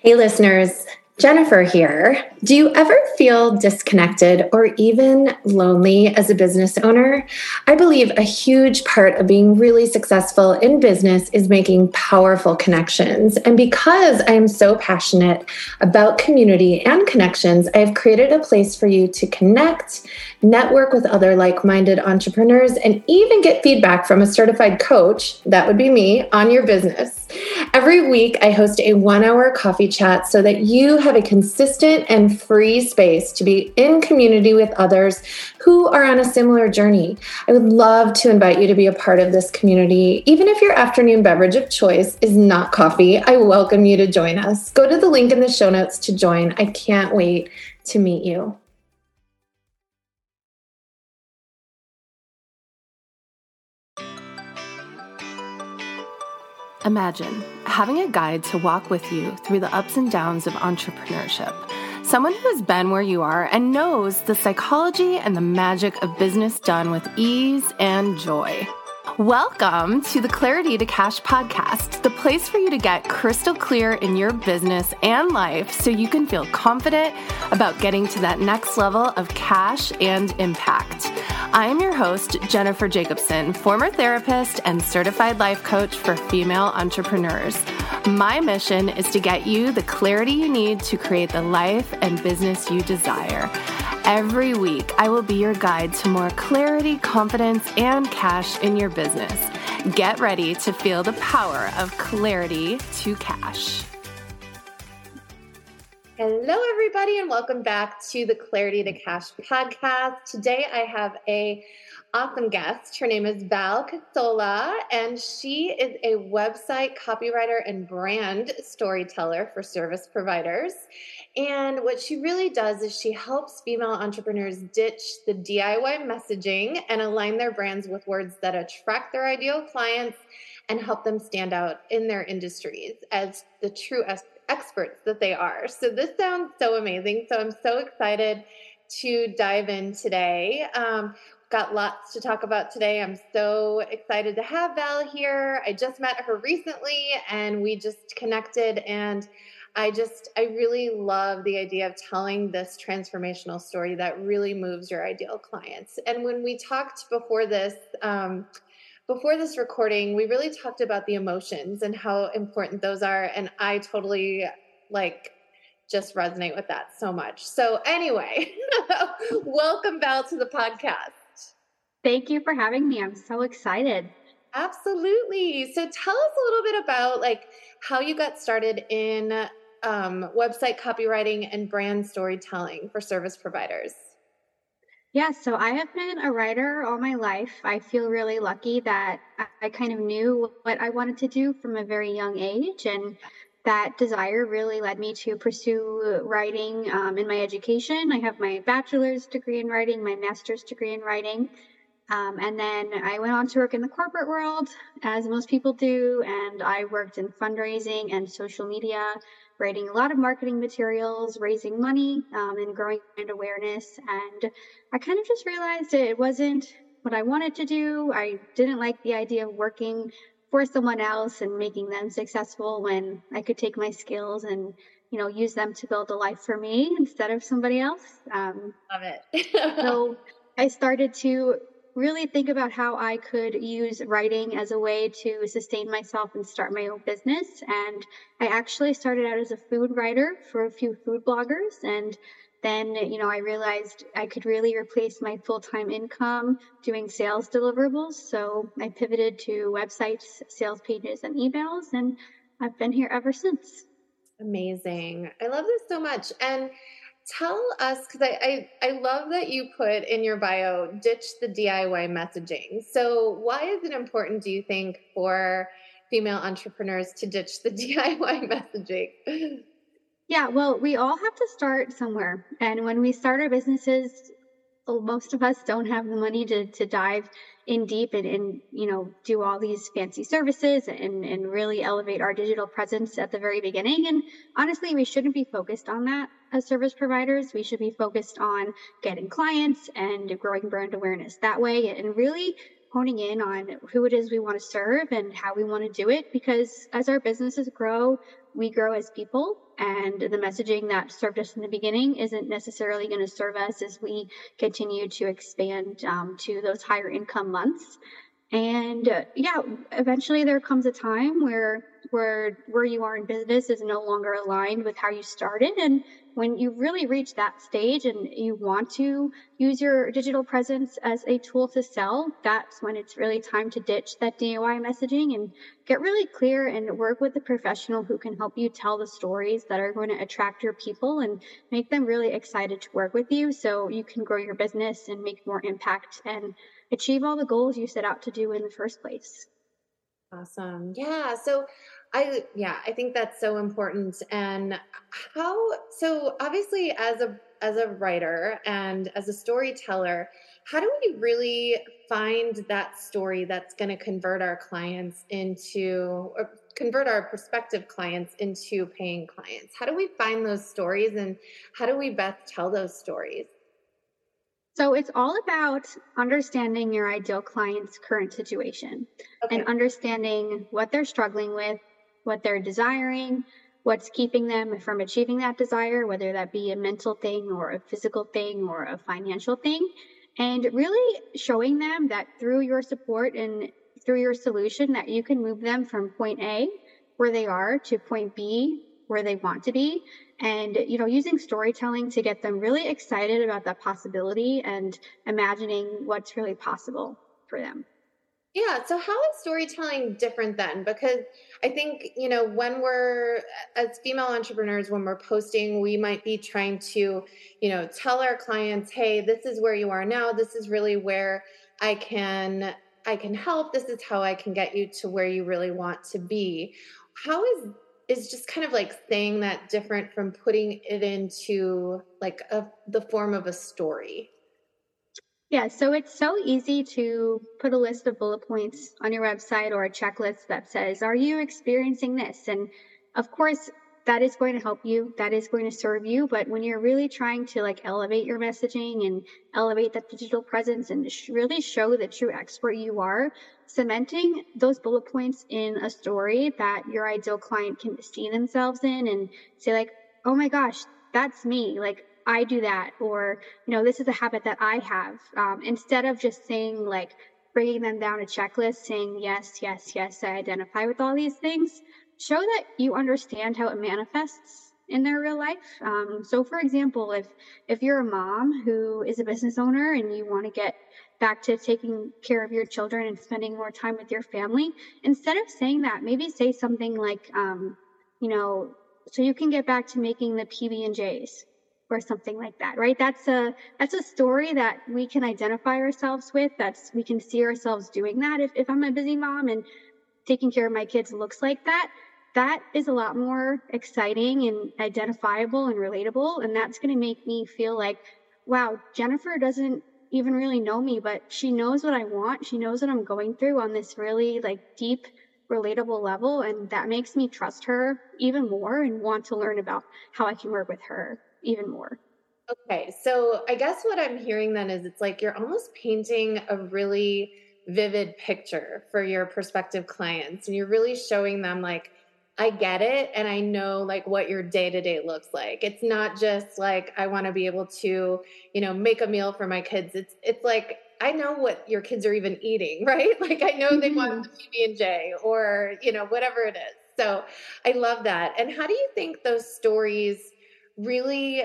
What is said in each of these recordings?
Hey, listeners. Jennifer here. Do you ever feel disconnected or even lonely as a business owner? I believe a huge part of being really successful in business is making powerful connections. And because I am so passionate about community and connections, I have created a place for you to connect, network with other like minded entrepreneurs, and even get feedback from a certified coach, that would be me, on your business. Every week, I host a one hour coffee chat so that you have a consistent and free space to be in community with others who are on a similar journey. I would love to invite you to be a part of this community. Even if your afternoon beverage of choice is not coffee, I welcome you to join us. Go to the link in the show notes to join. I can't wait to meet you. Imagine having a guide to walk with you through the ups and downs of entrepreneurship. Someone who has been where you are and knows the psychology and the magic of business done with ease and joy. Welcome to the Clarity to Cash podcast, the place for you to get crystal clear in your business and life so you can feel confident about getting to that next level of cash and impact. I am your host, Jennifer Jakobsen, former therapist and certified life coach for female entrepreneurs. My mission is to get you the clarity you need to create the life and business you desire. Every week, I will be your guide to more clarity, confidence, and cash in your business. Get ready to feel the power of clarity to cash. Hello, everybody, and welcome back to the Clarity to Cash podcast. Today, I have a awesome guest. Her name is Val Casola, and she is a website copywriter and brand storyteller for service providers. And what she really does is she helps female entrepreneurs ditch the DIY messaging and align their brands with words that attract their ideal clients and help them stand out in their industries as the true experts that they are. So, this sounds so amazing. So, I'm so excited to dive in today. Um, got lots to talk about today. I'm so excited to have Val here. I just met her recently and we just connected and I just, I really love the idea of telling this transformational story that really moves your ideal clients. And when we talked before this, um, before this recording, we really talked about the emotions and how important those are. And I totally like just resonate with that so much. So, anyway, welcome, Val, to the podcast. Thank you for having me. I'm so excited. Absolutely. So, tell us a little bit about like how you got started in um, website copywriting and brand storytelling for service providers? Yeah, so I have been a writer all my life. I feel really lucky that I kind of knew what I wanted to do from a very young age. And that desire really led me to pursue writing um, in my education. I have my bachelor's degree in writing, my master's degree in writing. Um, and then I went on to work in the corporate world, as most people do. And I worked in fundraising and social media writing a lot of marketing materials, raising money, um, and growing brand awareness. And I kind of just realized it wasn't what I wanted to do. I didn't like the idea of working for someone else and making them successful when I could take my skills and you know use them to build a life for me instead of somebody else. Um, Love it. so I started to really think about how I could use writing as a way to sustain myself and start my own business. And I actually started out as a food writer for a few food bloggers. And then, you know, I realized I could really replace my full time income doing sales deliverables. So I pivoted to websites, sales pages, and emails. And I've been here ever since. Amazing. I love this so much. And tell us because I, I, I love that you put in your bio ditch the diy messaging. So why is it important do you think for female entrepreneurs to ditch the diy messaging? Yeah well we all have to start somewhere. And when we start our businesses most of us don't have the money to, to dive in deep and, and you know do all these fancy services and, and really elevate our digital presence at the very beginning. And honestly we shouldn't be focused on that as service providers. We should be focused on getting clients and growing brand awareness that way and really honing in on who it is we want to serve and how we want to do it. Because as our businesses grow we grow as people and the messaging that served us in the beginning isn't necessarily going to serve us as we continue to expand um, to those higher income months. And uh, yeah eventually there comes a time where where where you are in business is no longer aligned with how you started and when you really reach that stage and you want to use your digital presence as a tool to sell, that's when it's really time to ditch that DIY messaging and get really clear and work with a professional who can help you tell the stories that are going to attract your people and make them really excited to work with you so you can grow your business and make more impact and achieve all the goals you set out to do in the first place. Awesome. Yeah. So I yeah, I think that's so important. And how so obviously as a as a writer and as a storyteller, how do we really find that story that's going to convert our clients into or convert our prospective clients into paying clients? How do we find those stories and how do we best tell those stories? So it's all about understanding your ideal client's current situation okay. and understanding what they're struggling with, what they're desiring, what's keeping them from achieving that desire, whether that be a mental thing or a physical thing or a financial thing. And really showing them that through your support and through your solution that you can move them from point A where they are to point B where they want to be and you know using storytelling to get them really excited about that possibility and imagining what's really possible for them yeah so how is storytelling different then? Because i think you know when we're as female entrepreneurs when we're posting we might be trying to you know tell our clients hey this is where you are now. This is really where i can i can help. This is how i can get you to where you really want to be. How is is just kind of like saying that different from putting it into like a, the form of a story yeah, so it's so easy to put a list of bullet points on your website or a checklist that says, Are you experiencing this? And of course, that is going to help you, that is going to serve you. But when you're really trying to like elevate your messaging and elevate that digital presence and really show the true expert you are, cementing those bullet points in a story that your ideal client can see themselves in and say, like, oh my gosh, that's me. Like, I do that, or, you know, this is a habit that I have. Um, instead of just saying, like, bringing them down a checklist, saying, yes, yes, yes, I identify with all these things, show that you understand how it manifests in their real life. Um, so, for example, if if you're a mom who is a business owner and you want to get back to taking care of your children and spending more time with your family, instead of saying that, maybe say something like, um, you know, so you can get back to making the PB and J's or something like that right that's a that's a story that we can identify ourselves with that's we can see ourselves doing that if, if i'm a busy mom and taking care of my kids looks like that that is a lot more exciting and identifiable and relatable. And that's going to make me feel like, wow, Jennifer doesn't even really know me, but she knows what I want. She knows what I'm going through on this really like deep, relatable level. And that makes me trust her even more and want to learn about how I can work with her even more. Okay. So I guess what I'm hearing then is it's like you're almost painting a really vivid picture for your prospective clients and you're really showing them like I get it and I know like what your day to day looks like. It's not just like I want to be able to, you know, make a meal for my kids. It's it's like I know what your kids are even eating, right? Like I know they want mm-hmm. the PB and J or, you know, whatever it is. So I love that. And how do you think those stories really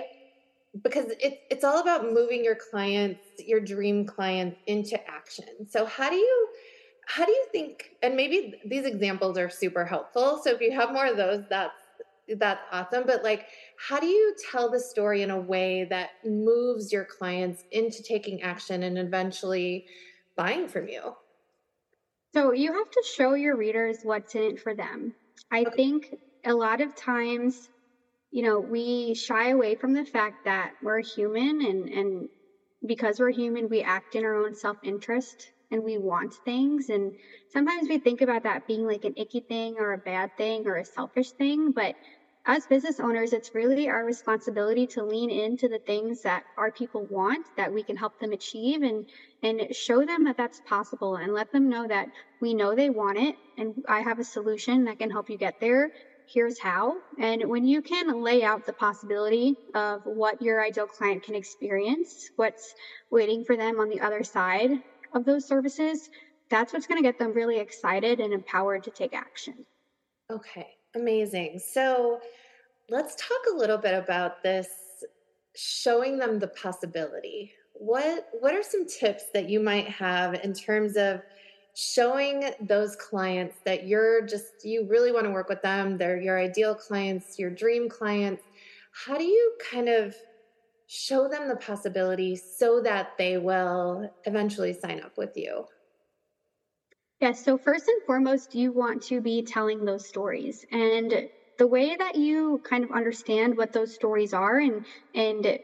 because it's it's all about moving your clients, your dream clients into action. So how do you how do you think and maybe these examples are super helpful so if you have more of those that's that's awesome but like how do you tell the story in a way that moves your clients into taking action and eventually buying from you so you have to show your readers what's in it for them i okay. think a lot of times you know we shy away from the fact that we're human and and because we're human we act in our own self-interest and we want things. And sometimes we think about that being like an icky thing or a bad thing or a selfish thing. But as business owners, it's really our responsibility to lean into the things that our people want that we can help them achieve and, and show them that that's possible and let them know that we know they want it and I have a solution that can help you get there. Here's how. And when you can lay out the possibility of what your ideal client can experience, what's waiting for them on the other side of those services, that's what's going to get them really excited and empowered to take action. Okay, amazing. So let's talk a little bit about this showing them the possibility. What what are some tips that you might have in terms of showing those clients that you're just you really want to work with them. They're your ideal clients your dream clients. How do you kind of show them the possibility so that they will eventually sign up with you? Yes yeah, so first and foremost you want to be telling those stories. And the way that you kind of understand what those stories are and and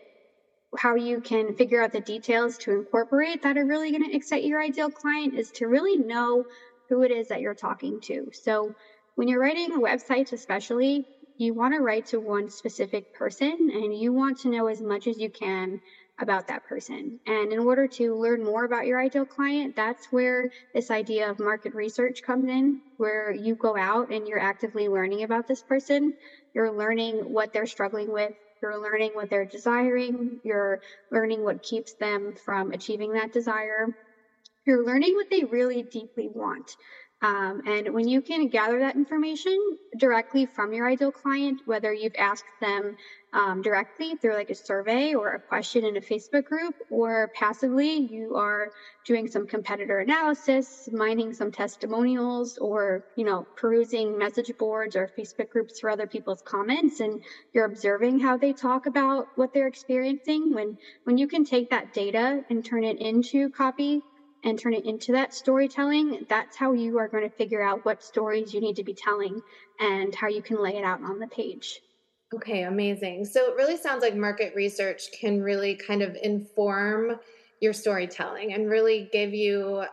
how you can figure out the details to incorporate that are really going to excite your ideal client is to really know who it is that you're talking to. So when you're writing websites, especially, you want to write to one specific person and you want to know as much as you can about that person. And in order to learn more about your ideal client, that's where this idea of market research comes in, where you go out and you're actively learning about this person. You're learning what they're struggling with, you're learning what they're desiring. You're learning what keeps them from achieving that desire. You're learning what they really deeply want. Um, and when you can gather that information directly from your ideal client, whether you've asked them um, directly through like a survey or a question in a Facebook group, or passively you are doing some competitor analysis, mining some testimonials, or you know perusing message boards or Facebook groups for other people's comments, and you're observing how they talk about what they're experiencing. When when you can take that data and turn it into copy and turn it into that storytelling, that's how you are going to figure out what stories you need to be telling and how you can lay it out on the page. Okay, amazing. So it really sounds like market research can really kind of inform your storytelling and really give you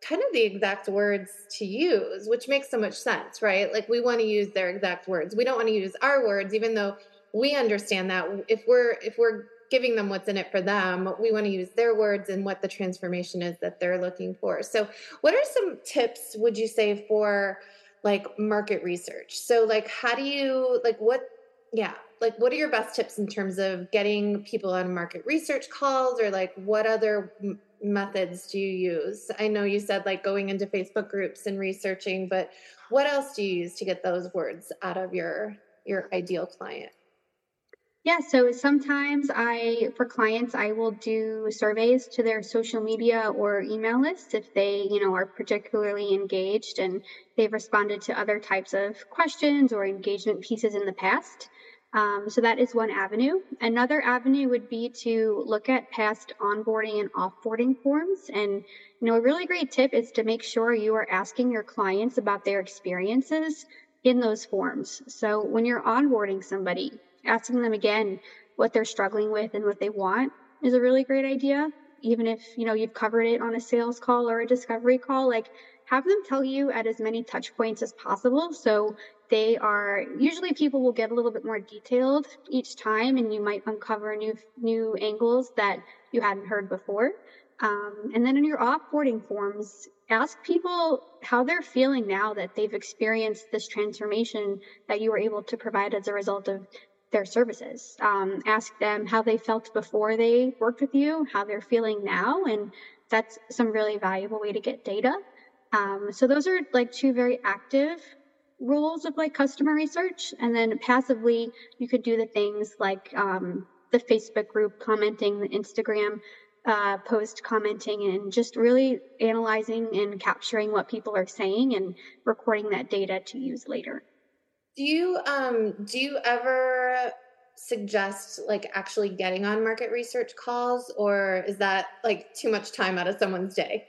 kind of the exact words to use, which makes so much sense, right? Like we want to use their exact words. We don't want to use our words even though we understand that if we're if we're giving them what's in it for them. We want to use their words and what the transformation is that they're looking for. So, what are some tips would you say for like market research? So, like, how do you, like, what, yeah, like, what are your best tips in terms of getting people on market research calls or like what other m- methods do you use? I know you said like going into Facebook groups and researching, but what else do you use to get those words out of your your ideal client? Yeah, so sometimes I, for clients, I will do surveys to their social media or email lists if they, you know, are particularly engaged and they've responded to other types of questions or engagement pieces in the past. Um, so that is one avenue. Another avenue would be to look at past onboarding and offboarding forms. And, you know, a really great tip is to make sure you are asking your clients about their experiences in those forms. So when you're onboarding somebody, asking them again what they're struggling with and what they want is a really great idea. Even if you know you've covered it on a sales call or a discovery call like have them tell you at as many touch points as possible. So they are usually people will get a little bit more detailed each time and you might uncover new new angles that you hadn't heard before. Um, and then in your offboarding forms ask people how they're feeling now that they've experienced this transformation that you were able to provide as a result of their services. Um, ask them how they felt before they worked with you, how they're feeling now, and that's some really valuable way to get data. Um, so those are like two very active rules of like customer research, and then passively you could do the things like um, the Facebook group commenting, the Instagram uh, post commenting, and just really analyzing and capturing what people are saying and recording that data to use later. Do you um do you ever suggest like actually getting on market research calls or is that like too much time out of someone's day?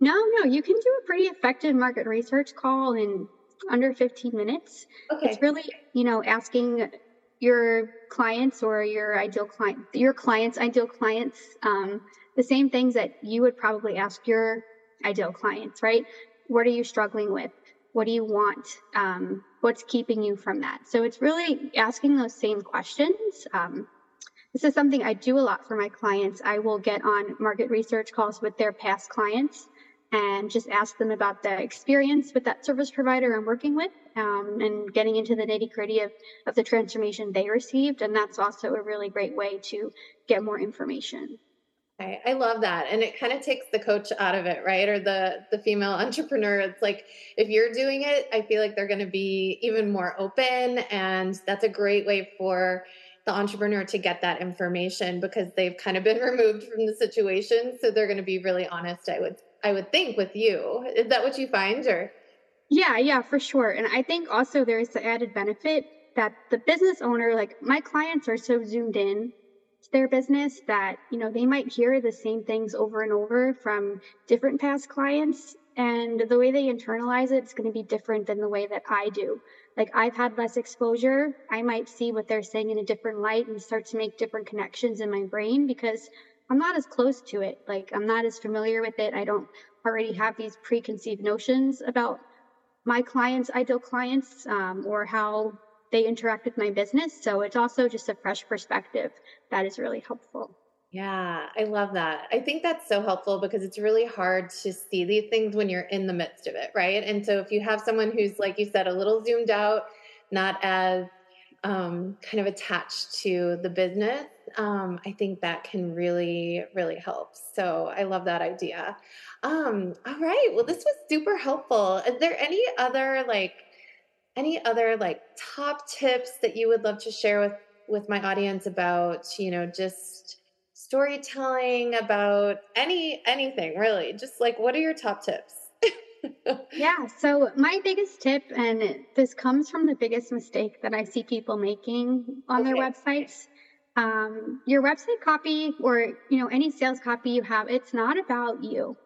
No, no, you can do a pretty effective market research call in under 15 minutes. Okay. It's really, you know, asking your clients or your ideal client, your clients' ideal clients, um, the same things that you would probably ask your ideal clients, right? What are you struggling with? What do you want? Um, what's keeping you from that? So it's really asking those same questions. Um, this is something I do a lot for my clients. I will get on market research calls with their past clients and just ask them about the experience with that service provider I'm working with um, and getting into the nitty gritty of, of the transformation they received. And that's also a really great way to get more information. I, I love that. And it kind of takes the coach out of it, right? Or the the female entrepreneur. It's like if you're doing it, I feel like they're going to be even more open and that's a great way for the entrepreneur to get that information because they've kind of been removed from the situation so they're going to be really honest i would i would think with you is that what you find or yeah yeah for sure and i think also there's the added benefit that the business owner like my clients are so zoomed in their business that you know they might hear the same things over and over from different past clients and the way they internalize it is going to be different than the way that i do like I've had less exposure, I might see what they're saying in a different light and start to make different connections in my brain because I'm not as close to it. Like I'm not as familiar with it. I don't already have these preconceived notions about my clients, ideal clients, um, or how they interact with my business. So it's also just a fresh perspective that is really helpful. Yeah, I love that. I think that's so helpful because it's really hard to see these things when you're in the midst of it, right? And so if you have someone who's, like you said, a little zoomed out, not as um, kind of attached to the business, um, I think that can really, really help. So I love that idea. Um, all right. Well, this was super helpful. Is there any other like any other like top tips that you would love to share with with my audience about, you know, just storytelling, about any anything really. Just like what are your top tips? yeah, so my biggest tip and this comes from the biggest mistake that I see people making on okay. their websites. Um, your website copy or you know any sales copy you have, it's not about you.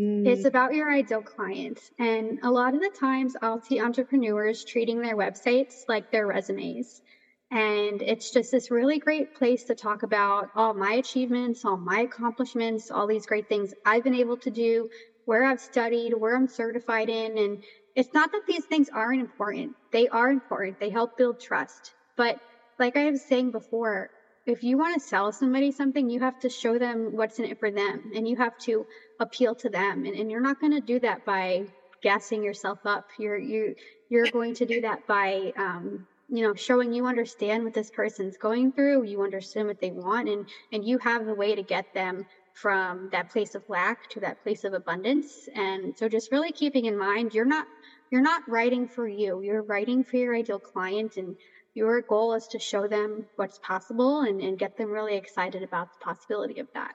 Mm. It's about your ideal client. And a lot of the times I'll see entrepreneurs treating their websites like their resumes. And it's just this really great place to talk about all my achievements, all my accomplishments, all these great things I've been able to do, where I've studied, where I'm certified in. And it's not that these things aren't important, they are important. They help build trust. But like I was saying before, if you want to sell somebody something, you have to show them what's in it for them and you have to appeal to them. And, and you're not going to do that by gassing yourself up. You're, you, you're going to do that by, um, you know showing you understand what this person's going through you understand what they want and and you have the way to get them from that place of lack to that place of abundance and so just really keeping in mind you're not you're not writing for you you're writing for your ideal client and your goal is to show them what's possible and, and get them really excited about the possibility of that.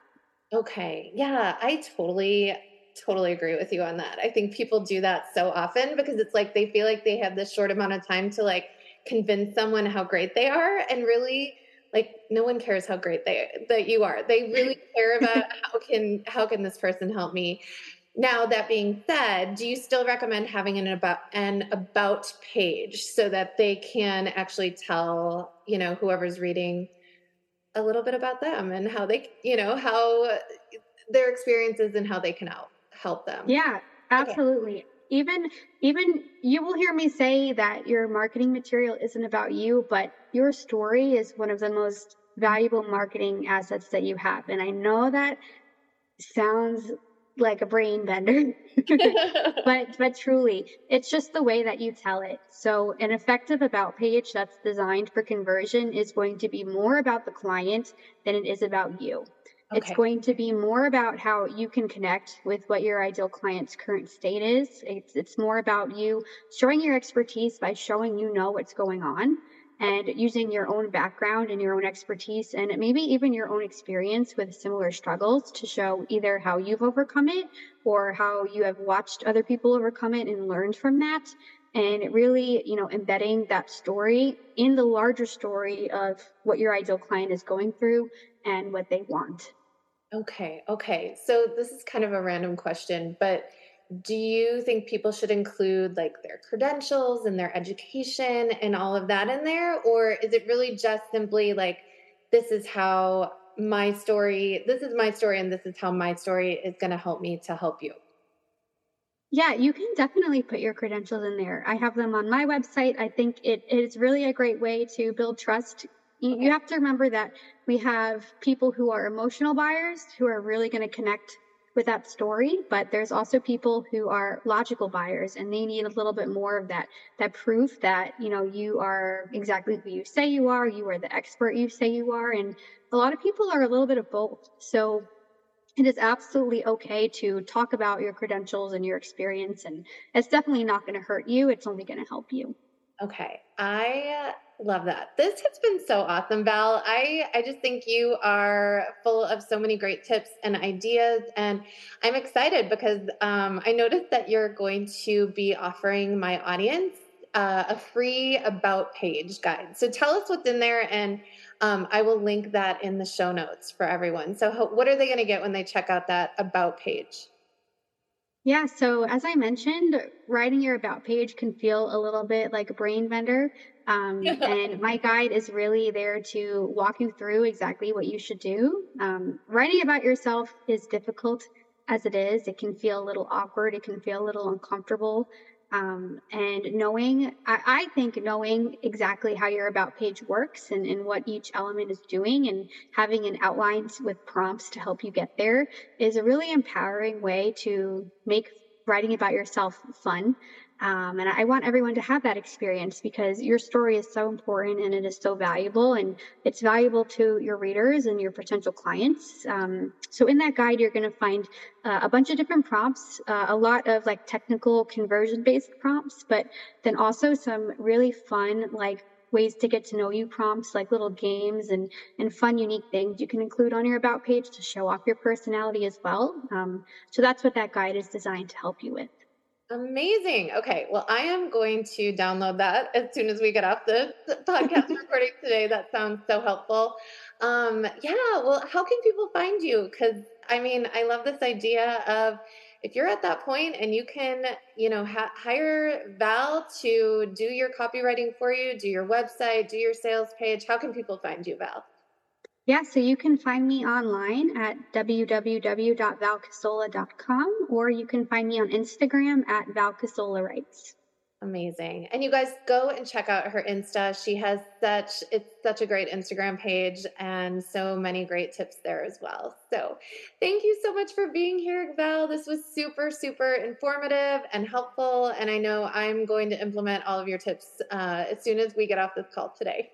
Okay. Yeah i totally totally agree with you on that. I think people do that so often because it's like they feel like they have this short amount of time to like convince someone how great they are and really like no one cares how great they that you are. They really care about how can how can this person help me now that being said do you still recommend having an about an about page so that they can actually tell you know whoever's reading a little bit about them and how they you know how their experiences and how they can help help them? Yeah absolutely. Okay even even you will hear me say that your marketing material isn't about you but your story is one of the most valuable marketing assets that you have. And i know that sounds like a brain bender but but truly it's just the way that you tell it so an effective about page that's designed for conversion is going to be more about the client than it is about you Okay. It's going to be more about how you can connect with what your ideal client's current state is. It's, it's more about you showing your expertise by showing you know what's going on and using your own background and your own expertise and maybe even your own experience with similar struggles to show either how you've overcome it or how you have watched other people overcome it and learned from that and really you know embedding that story in the larger story of what your ideal client is going through and what they want Okay, okay. So this is kind of a random question, but do you think people should include like their credentials and their education and all of that in there? Or is it really just simply like, this is how my story, this is my story, and this is how my story is going to help me to help you? Yeah, you can definitely put your credentials in there. I have them on my website. I think it is really a great way to build trust you, you have to remember that we have people who are emotional buyers who are really going to connect with that story, but there's also people who are logical buyers and they need a little bit more of that that proof that, you know, you are exactly who you say you are, you are the expert you say you are and a lot of people are a little bit of both. So it is absolutely okay to talk about your credentials and your experience and it's definitely not going to hurt you, it's only going to help you. Okay. I love that. This has been so awesome, Val. I I just think you are full of so many great tips and ideas, and I'm excited because um, I noticed that you're going to be offering my audience uh, a free about page guide. So tell us what's in there, and um, I will link that in the show notes for everyone. So what are they going to get when they check out that about page? Yeah, so as I mentioned, writing your about page can feel a little bit like a brain vendor. Um, and my guide is really there to walk you through exactly what you should do. Um, writing about yourself is difficult as it is. It can feel a little awkward, it can feel a little uncomfortable. Um, and knowing, I, I, think knowing exactly how your about page works and, and what each element is doing and having an outline with prompts to help you get there is a really empowering way to make writing about yourself fun. Um, and I want everyone to have that experience because your story is so important and it is so valuable and it's valuable to your readers and your potential clients. Um, so in that guide, you're going to find uh, a bunch of different prompts, uh, a lot of like technical conversion based prompts, but then also some really fun, like ways to get to know you prompts like little games and and fun unique things you can include on your about page to show off your personality as well um, so that's what that guide is designed to help you with Amazing. Okay. Well, I am going to download that as soon as we get off the, podcast recording today. That sounds so helpful. Um, yeah. Well, how can people find you? Because I mean, I love this idea of if you're at that point and you can, you know, ha- hire Val to do your copywriting for you, do your website, do your sales page. How can people find you, Val? Yeah, so you can find me online at www.valcasola.com or you can find me on Instagram at valcasolawrites. Amazing. And you guys go and check out her Insta. She has such it's such a great Instagram page and so many great tips there as well. So, thank you so much for being here, Val. This was super super informative and helpful and I know I'm going to implement all of your tips uh, as soon as we get off this call today.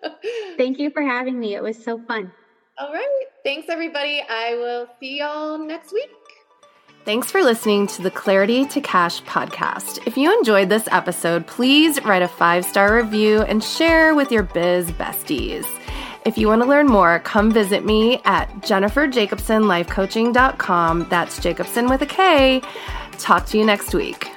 Thank you for having me. It was so fun. All right. Thanks everybody. I will see y'all next week. Thanks for listening to the Clarity to Cash podcast. If you enjoyed this episode, please write a five star review and share with your biz besties. If you want to learn more, come visit me at jenniferjakobsenlifecoaching.com. That's Jakobsen with a K. Talk to you next week.